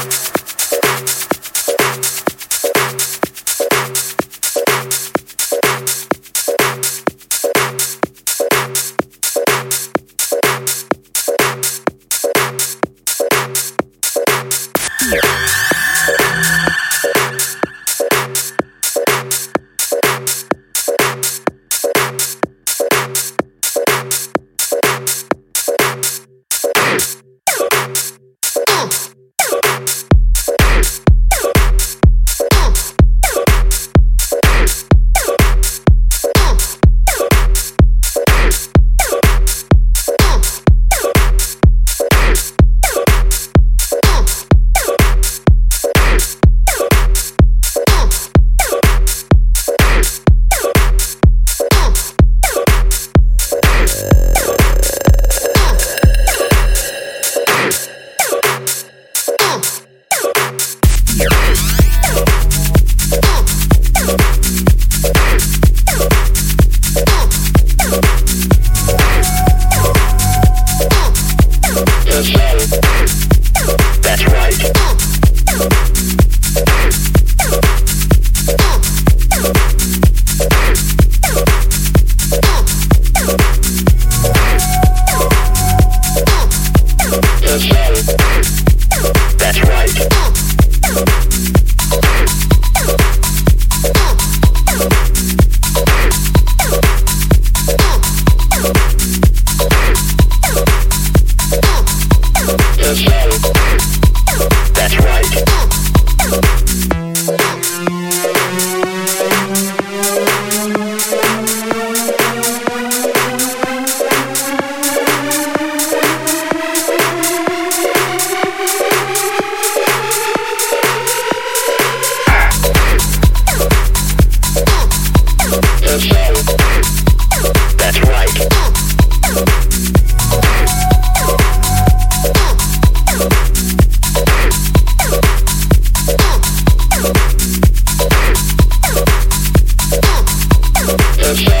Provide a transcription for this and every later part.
Yeah. Thank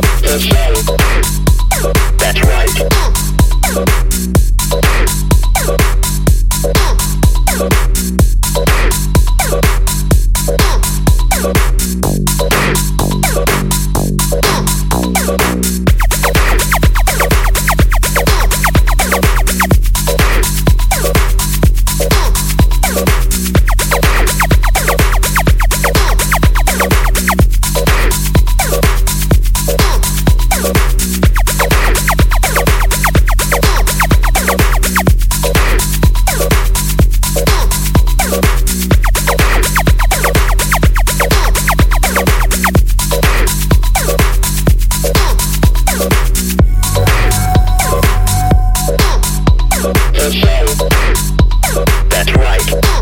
Thank That's right.